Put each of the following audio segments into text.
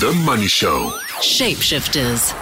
The Money Show. Shapeshifters.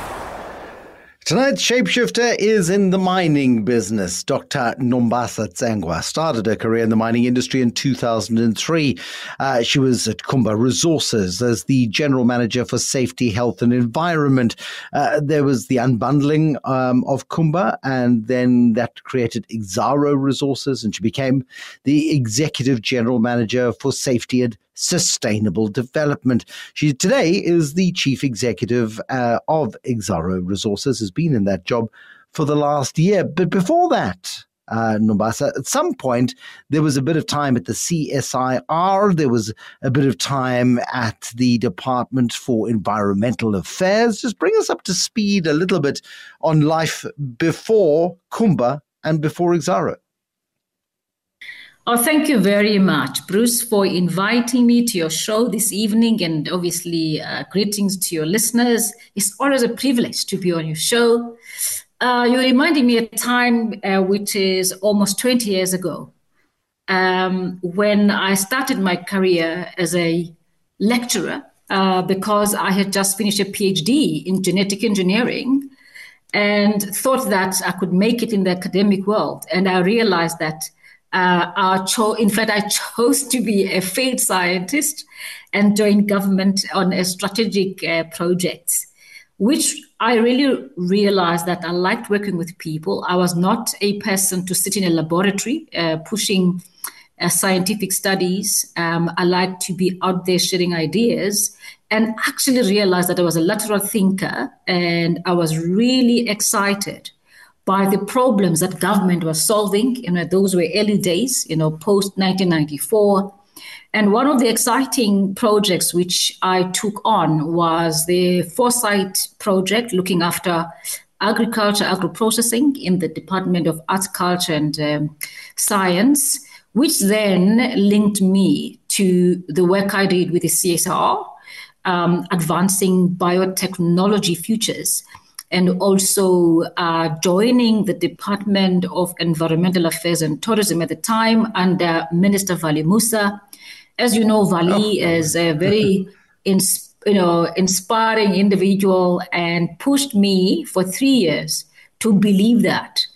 Tonight's shapeshifter is in the mining business. Dr. Nombasa Tsengwa started her career in the mining industry in 2003. Uh, she was at Kumba Resources as the general manager for safety, health, and environment. Uh, there was the unbundling um, of Kumba, and then that created Exxaro Resources, and she became the executive general manager for safety and sustainable development. She today is the chief executive uh, of Exxaro Resources, has been in that job for the last year. But before that, uh, Nombasa, at some point, there was a bit of time at the CSIR, there was a bit of time at the Department for Environmental Affairs. Just bring us up to speed a little bit on life before Kumba and before Exxaro. Oh, thank you very much, Bruce, for inviting me to your show this evening. And obviously, uh, greetings to your listeners. It's always a privilege to be on your show. Uh, you're reminding me a time uh, which is almost 20 years ago um, when I started my career as a lecturer uh, because I had just finished a PhD in genetic engineering and thought that I could make it in the academic world. And I realized that uh, cho- in fact, I chose to be a field scientist and join government on a strategic uh, projects, which I really realized that I liked working with people. I was not a person to sit in a laboratory uh, pushing uh, scientific studies. Um, I liked to be out there sharing ideas and actually realized that I was a lateral thinker and I was really excited by the problems that government was solving. You know, those were early days, you know, post 1994. And one of the exciting projects which I took on was the Foresight project looking after agriculture, agro-processing in the Department of Arts, Culture and um, Science, which then linked me to the work I did with the CSIR, um, advancing biotechnology futures and also uh, joining the Department of Environmental Affairs and Tourism at the time under Minister Valli Moosa. As you know, Valli oh. is a very ins- you know inspiring individual and pushed me for three years to believe that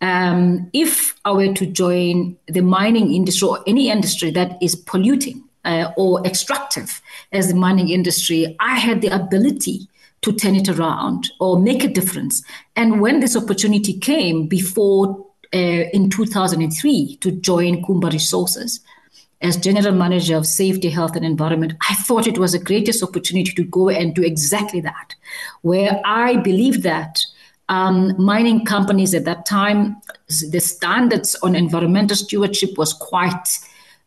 um, if I were to join the mining industry or any industry that is polluting uh, or extractive as the mining industry, I had the ability to turn it around or make a difference. And when this opportunity came before uh, in 2003 to join Kumba Resources as general manager of safety, health, and environment, I thought it was the greatest opportunity to go and do exactly that, where I believe that. Um, mining companies at that time, the standards on environmental stewardship was quite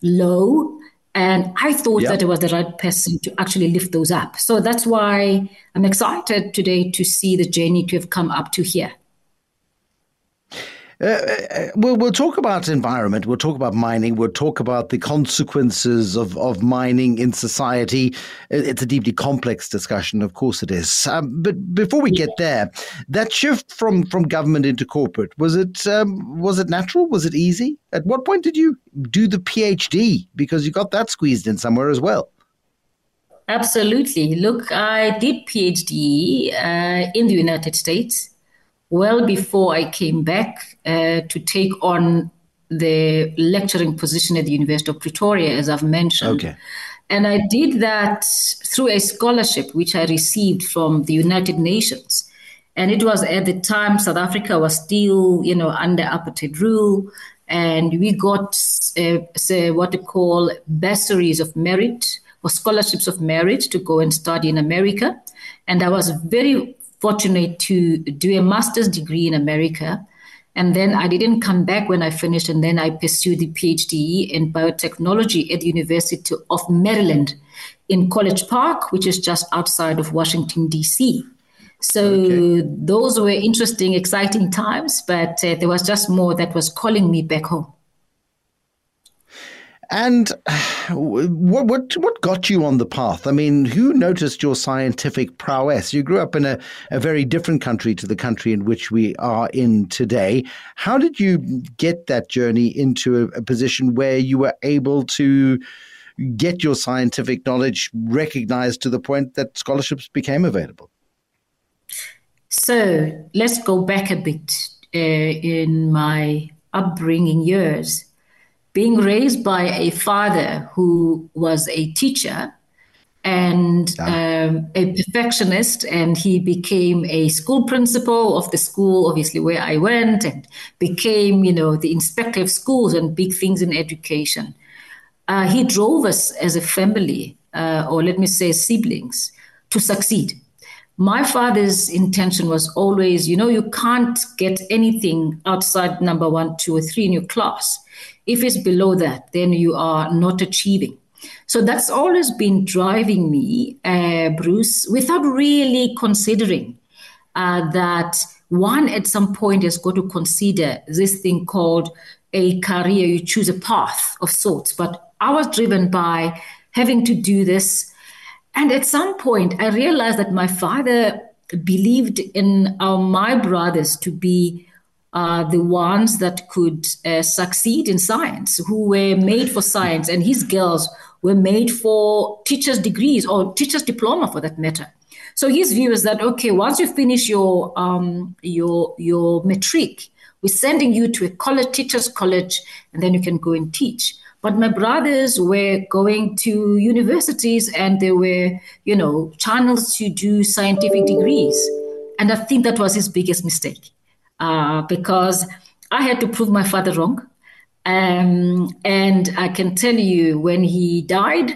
low and I thought yep. that it was the right person to actually lift those up. So that's why I'm excited today to see the journey to have come up to here. Uh, uh, we'll, we'll talk about environment. We'll talk about mining. We'll talk about the consequences of, of mining in society. It's a deeply complex discussion, of course it is. Um, but before we get there, that shift from, from government into corporate was it um, was it natural? Was it easy? At what point did you do the PhD? Because you got that squeezed in somewhere as well. Absolutely. Look, I did PhD uh, in the United States well before I came back uh, to take on the lecturing position at the University of Pretoria, as I've mentioned. Okay. And I did that through a scholarship which I received from the United Nations. And it was at the time South Africa was still, you know, under apartheid rule. And we got uh, what they call bursaries of merit or scholarships of merit to go and study in America. And I was very fortunate to do a master's degree in America. And then I didn't come back when I finished, and then I pursued the PhD in biotechnology at the University of Maryland in College Park, which is just outside of Washington, D.C. So okay. those were interesting, exciting times, but uh, there was just more that was calling me back home. And what, what what got you on the path? I mean, who noticed your scientific prowess? You grew up in a, a very different country to the country in which we are in today. How did you get that journey into a, a position where you were able to get your scientific knowledge recognized to the point that scholarships became available? So let's go back a bit uh, in my upbringing years. Being raised by a father who was a teacher and um, a perfectionist, and he became a school principal of the school, obviously where I went, and became, you know, the inspector of schools and big things in education. Uh, he drove us as a family, uh, or let me say siblings, to succeed. My father's intention was always, you know, you can't get anything outside number one, two, or three in your class. If it's below that, then you are not achieving. So that's always been driving me, uh, Bruce, without really considering uh, that one at some point has got to consider this thing called a career. You choose a path of sorts. But I was driven by having to do this. And at some point, I realized that my father believed in uh, my brothers to be uh, the ones that could uh, succeed in science, who were made for science, and his girls were made for teachers' degrees or teachers' diploma for that matter. So his view is that okay, once you finish your um, your your matric, we're sending you to a college, teachers' college, and then you can go and teach. But my brothers were going to universities and there were, you know, channels to do scientific degrees. And I think that was his biggest mistake uh, because I had to prove my father wrong. Um, and I can tell you, when he died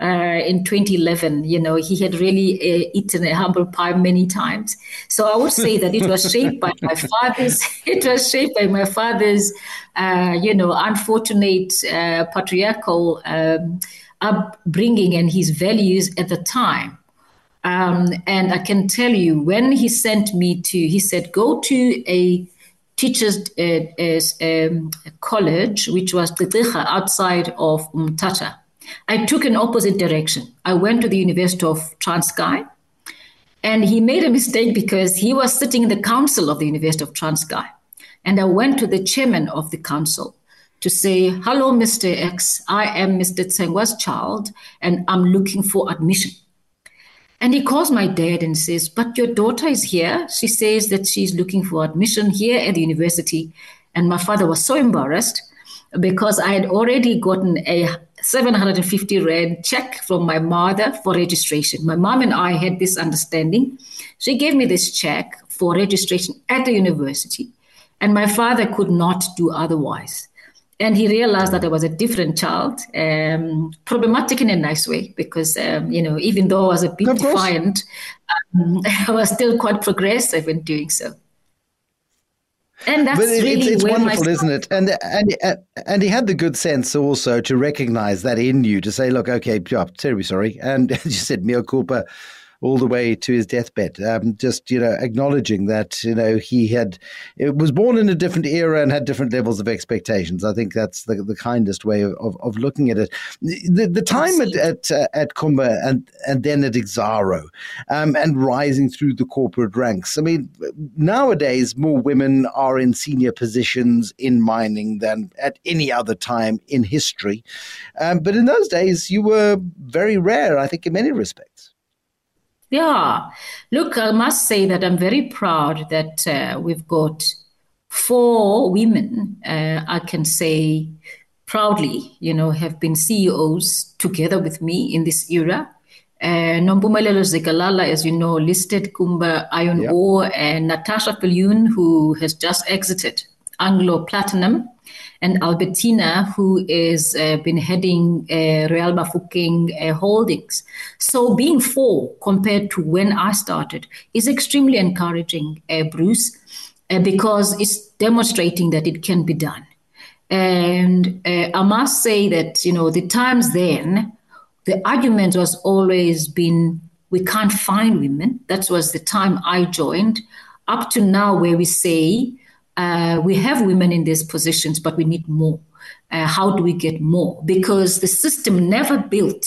uh, in 2011, you know, he had really uh, eaten a humble pie many times. So I would say that it was shaped by my father's. It was shaped by my father's, uh, you know, unfortunate uh, patriarchal um, upbringing and his values at the time. Um, and I can tell you, when he sent me to, he said, go to a teachers uh, um, college, which was Titicha outside of Umtata. I took an opposite direction. I went to the University of Transkei, and he made a mistake because he was sitting in the council of the University of Transkei. And I went to the chairman of the council to say, Hello, Mr. X, I am Mr. Tsengwa's child, and I'm looking for admission. And he calls my dad and says, But your daughter is here. She says that she's looking for admission here at the university. And my father was so embarrassed because I had already gotten a 750 Rand check from my mother for registration. My mom and I had this understanding. She gave me this check for registration at the university. And my father could not do otherwise and he realized that I was a different child, um, problematic in a nice way, because um, you know, even though I was a bit defiant, um, I was still quite progressive in doing so. And that's it, really it's, it's wonderful, isn't it? And and and he had the good sense also to recognize that in you, to say, "Look, okay, yeah, terribly sorry," and as you said, mea culpa all the way to his deathbed. Um, just you know, acknowledging that you know he had it was born in a different era and had different levels of expectations. I think that's the, the kindest way of, of, of looking at it. The, the time at at, uh, at Kumba and and then at Exxaro, um, and rising through the corporate ranks. I mean, nowadays more women are in senior positions in mining than at any other time in history. Um, but in those days, you were very rare. I think in many respects. Yeah. Look, I must say that I'm very proud that uh, we've got four women, uh, I can say proudly, you know, have been CEOs together with me in this era. Uh, Nompumelelo Zikalala, as you know, listed Kumba Iron yep. Ore, and Natasha Viljoen, who has just exited Anglo Platinum and Albertina, who is uh, been heading uh, Royal Bafokeng uh, Holdings. So being four compared to when I started is extremely encouraging, uh, Bruce, uh, because it's demonstrating that it can be done. And uh, I must say that you know the times then, the argument was always been we can't find women. That was the time I joined. Up to now, where we say uh, we have women in these positions, but we need more. Uh, how do we get more? Because the system never built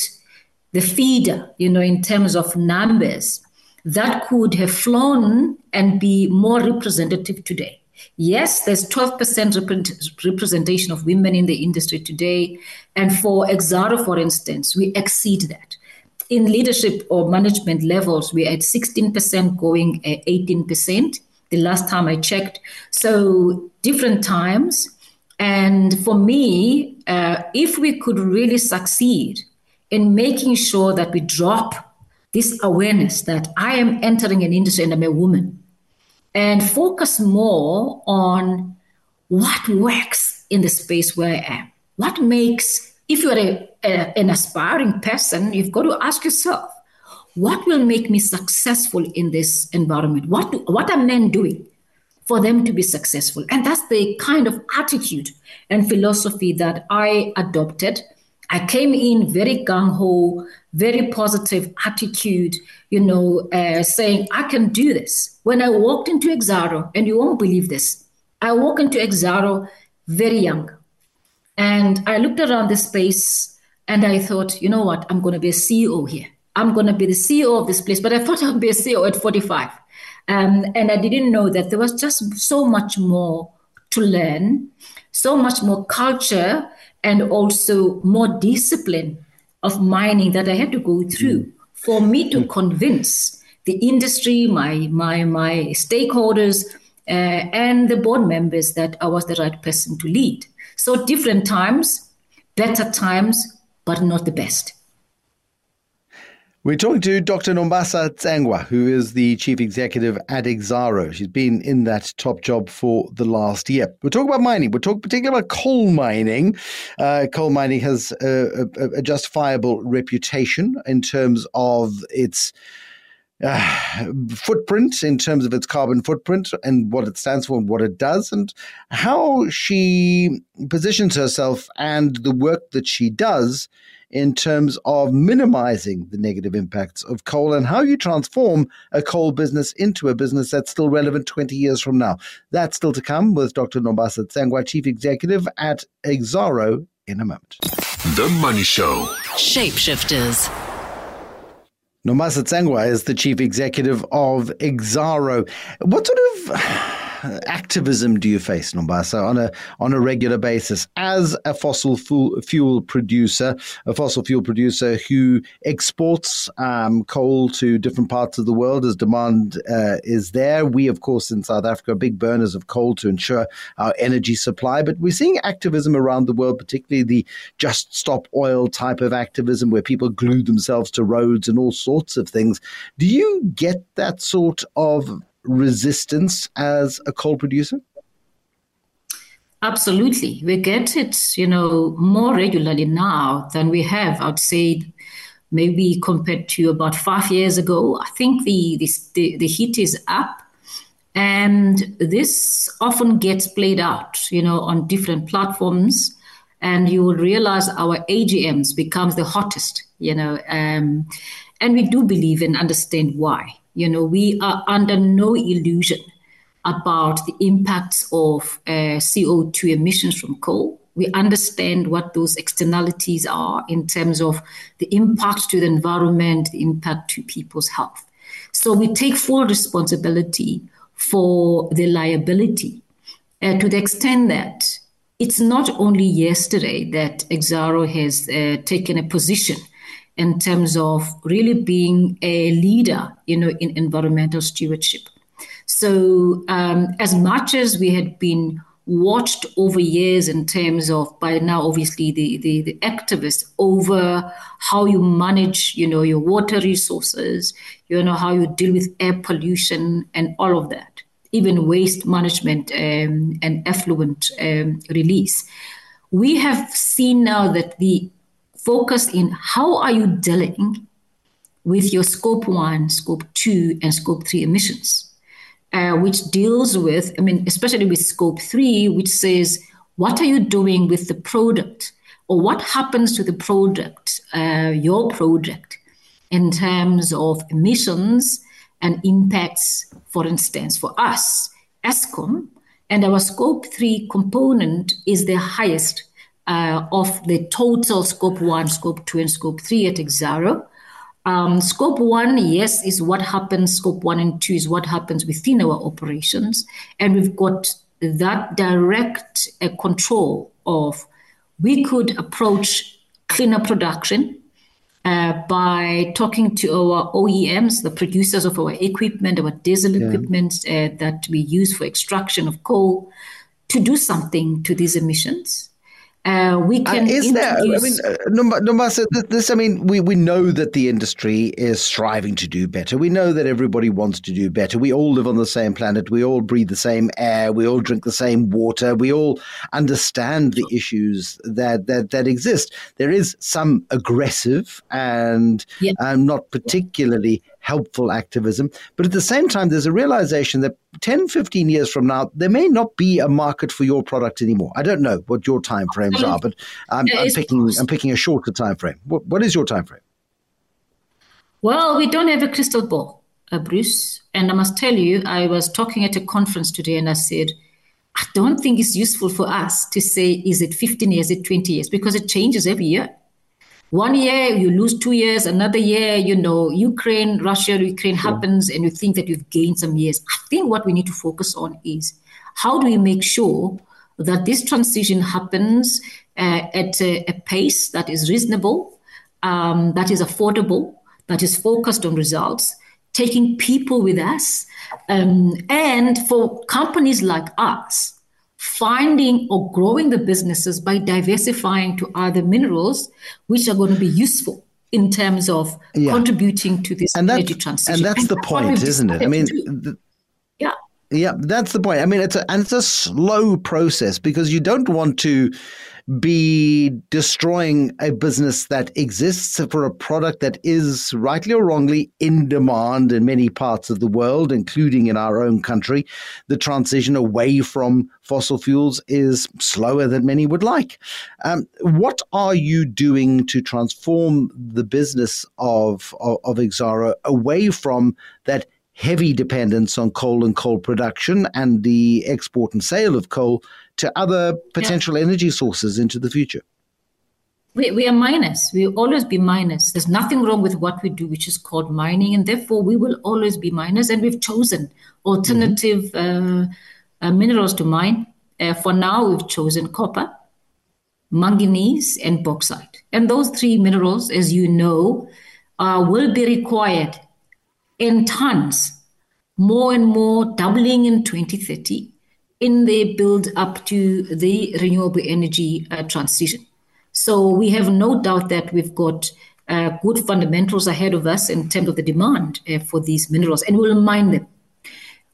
the feeder, you know, in terms of numbers that could have flown and be more representative today. Yes, there's 12% representation of women in the industry today. And for Exxaro, for instance, we exceed that. In leadership or management levels, we're at 16% going at 18% the last time I checked. So different times. And for me, uh, if we could really succeed in making sure that we drop this awareness that I am entering an industry and I'm a woman, and focus more on what works in the space where I am. What makes, if you're a, a, an aspiring person, you've got to ask yourself, what will make me successful in this environment? What, do, what are men doing for them to be successful? And that's the kind of attitude and philosophy that I adopted. I came in very gung ho, very positive attitude, you know, uh, saying, I can do this. When I walked into Exxaro, and you won't believe this, I walked into Exxaro very young. And I looked around the space and I thought, you know what, I'm going to be a CEO here. I'm going to be the CEO of this place. But I thought I'd be a CEO at 45. Um, and I didn't know that there was just so much more to learn, so much more culture, and also more discipline of mining that I had to go through mm. for me to convince the industry, my my my stakeholders, uh, and the board members that I was the right person to lead. So different times, better times, but not the best. We're talking to Dr. Nombasa Tsengwa, who is the chief executive at Exxaro. She's been in that top job for the last year. We're talking about mining. We're talking particularly about coal mining. Uh, coal mining has a, a, a, justifiable reputation in terms of its uh, footprint, in terms of its carbon footprint and what it stands for and what it does, and how she positions herself and the work that she does in terms of minimizing the negative impacts of coal and how you transform a coal business into a business that's still relevant 20 years from now. That's still to come with Dr. Nombasa Tsengwa, Chief Executive at Exxaro, in a moment. The Money Show. Shapeshifters. Nombasa Tsengwa is the Chief Executive of Exxaro. What sort of activism do you face, Nombasa, on a on a regular basis as a fossil fuel producer, a fossil fuel producer who exports um, coal to different parts of the world as demand uh, is there? We, of course, in South Africa, are big burners of coal to ensure our energy supply, but we're seeing activism around the world, particularly the just stop oil type of activism where people glue themselves to roads and all sorts of things. Do you get that sort of resistance as a coal producer? Absolutely. We get it, you know, more regularly now than we have, I'd say, maybe compared to about five years ago. I think the, the, the heat is up. And this often gets played out, you know, on different platforms. And you will realize our AGMs becomes the hottest, you know. Um, and we do believe and understand why. You know, we are under no illusion about the impacts of uh, CO2 emissions from coal. We understand what those externalities are in terms of the impact to the environment, the impact to people's health. So we take full responsibility for the liability uh, to the extent that it's not only yesterday that Exxaro has uh, taken a position in terms of really being a leader, you know, in environmental stewardship. So, um, as much as we had been watched over years in terms of by now obviously the, the, the activists over how you manage you know your water resources you know how you deal with air pollution and all of that even waste management um, and effluent um, release we have seen now that the focused in how are you dealing with your scope one, scope two, and scope three emissions, uh, which deals with, I mean, especially with scope three, which says, what are you doing with the product? Or what happens to the product, uh, your project, in terms of emissions and impacts, for instance, for us, Eskom, and our scope three component is the highest uh, of the total scope one, scope two, and scope three at Exxaro. Um, scope one, yes, is what happens. Scope one and two is what happens within our operations. And we've got that direct uh, control of we could approach cleaner production uh, by talking to our OEMs, the producers of our equipment, our diesel yeah. equipment uh, that we use for extraction of coal, to do something to these emissions. Uh, we uh, can. Uh, is there? I mean, uh, Nombasa, this. I mean, we we know that the industry is striving to do better. We know that everybody wants to do better. We all live on the same planet. We all breathe the same air. We all drink the same water. We all understand the issues that that that exist. There is some aggressive and yeah. um, not particularly helpful activism. But at the same time, there's a realization that 10, 15 years from now, there may not be a market for your product anymore. I don't know what your time frames are, but I'm, I'm picking I'm picking a shorter time frame. What, what is your time frame? Well, we don't have a crystal ball, uh, Bruce. And I must tell you, I was talking at a conference today and I said, I don't think it's useful for us to say, is it 15 years, is it 20 years? Because it changes every year. One year you lose two years, another year, you know, Ukraine, Russia, Ukraine happens, and you think that you've gained some years. I think what we need to focus on is how do we make sure that this transition happens uh, at a, a, pace that is reasonable, um, that is affordable, that is focused on results, taking people with us, um, and for companies like us finding or growing the businesses by diversifying to other minerals, which are going to be useful in terms of yeah. contributing to this and energy transition. And that's and the that's point, isn't it? I mean, the, yeah. That's the point. I mean, it's a, and it's a slow process because you don't want to be destroying a business that exists for a product that is rightly or wrongly in demand in many parts of the world, including in our own country. The transition away from fossil fuels is slower than many would like. Um, what are you doing to transform the business of, of, of Exxaro away from that heavy dependence on coal and coal production and the export and sale of coal to other potential yeah. energy sources into the future? We, we are miners. We will always be miners. There's nothing wrong with what we do, which is called mining, and therefore we will always be miners. And we've chosen alternative mm-hmm. uh, uh, minerals to mine. Uh, for now, we've chosen copper, manganese, and bauxite. And those three minerals, as you know, uh, will be required in tons, more and more, doubling in 2030 in the build up to the renewable energy uh, transition. So we have no doubt that we've got uh, good fundamentals ahead of us in terms of the demand uh, for these minerals, and we'll mine them.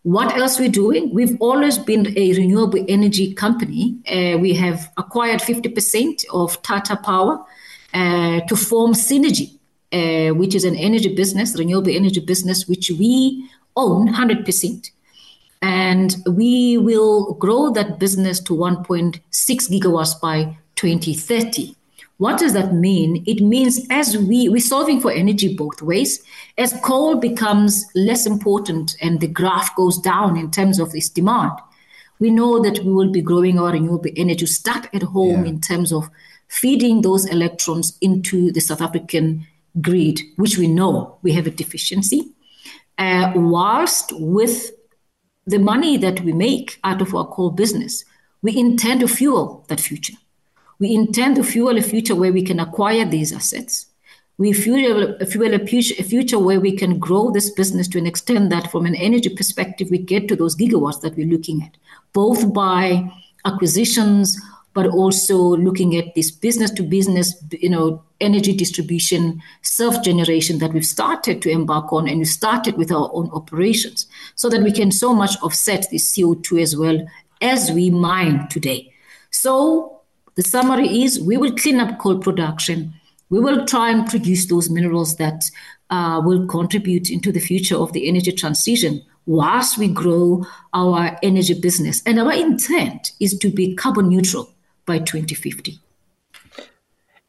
What else we're doing? We've always been a renewable energy company. We have acquired 50% of Tata Power to form Cennergi, uh, which is an energy business, renewable energy business, which we own 100%. And we will grow that business to 1.6 gigawatts by 2030. What does that mean? It means as we, we're solving for energy both ways, as coal becomes less important and the graph goes down in terms of its demand, we know that we will be growing our renewable energy start at home yeah. in terms of feeding those electrons into the South African grid, which we know we have a deficiency, uh, whilst with the money that we make out of our core business, we intend to fuel that future. We intend to fuel a future where we can acquire these assets. We fuel, fuel a, future, a future where we can grow this business to an extent that, from an energy perspective, we get to those gigawatts that we're looking at, both by acquisitions but also looking at this business to business, you know, energy distribution, self generation that we've started to embark on and we started with our own operations so that we can so much offset the CO2 as well as we mine today. So the summary is we will clean up coal production. We will try and produce those minerals that uh, will contribute into the future of the energy transition whilst we grow our energy business. And our intent is to be carbon neutral by 2050.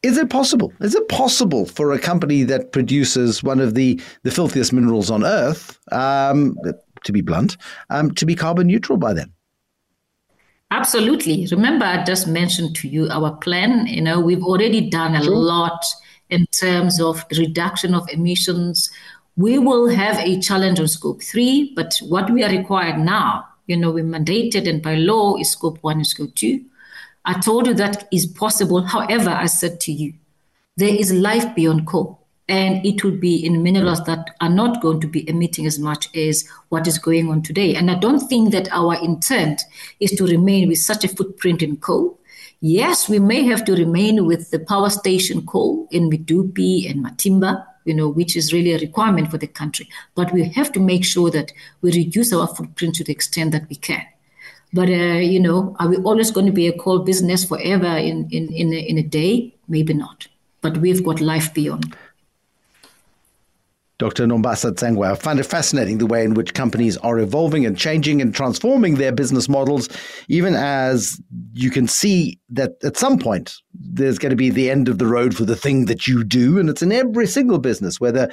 Is it possible? Is it possible for a company that produces one of the, the filthiest minerals on Earth, um, to be blunt, um, to be carbon neutral by then? Absolutely. Remember, I just mentioned to you our plan. You know, we've already done a sure. lot in terms of reduction of emissions. We will have a challenge on scope three, but what we are required now You know, we mandated and by law is scope one and scope two. I told you that is possible. However, I said to you, there is life beyond coal. And it will be in minerals that are not going to be emitting as much as what is going on today. And I don't think that our intent is to remain with such a footprint in coal. Yes, we may have to remain with the power station coal in Medupi and Matimba, you know, which is really a requirement for the country. But we have to make sure that we reduce our footprint to the extent that we can. But, uh, you know, are we always going to be a coal business forever in, in, in, a, in a day? Maybe not. But we've got life beyond. Dr. Nombasa Tsengwa, I find it fascinating the way in which companies are evolving and changing and transforming their business models, even as you can see that at some point there's going to be the end of the road for the thing that you do. And it's in every single business, whether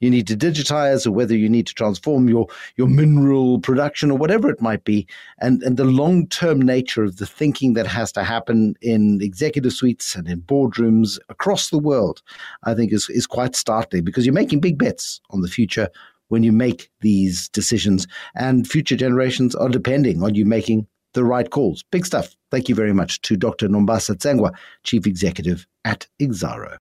you need to digitize or whether you need to transform your, your mineral production or whatever it might be. And, and the long term nature of the thinking that has to happen in executive suites and in boardrooms across the world, I think is, is quite startling because you're making big bets on the future when you make these decisions. And future generations are depending on you making the right calls. Big stuff. Thank you very much to Dr. Nombasa Tsengwa, Chief Executive at Exxaro.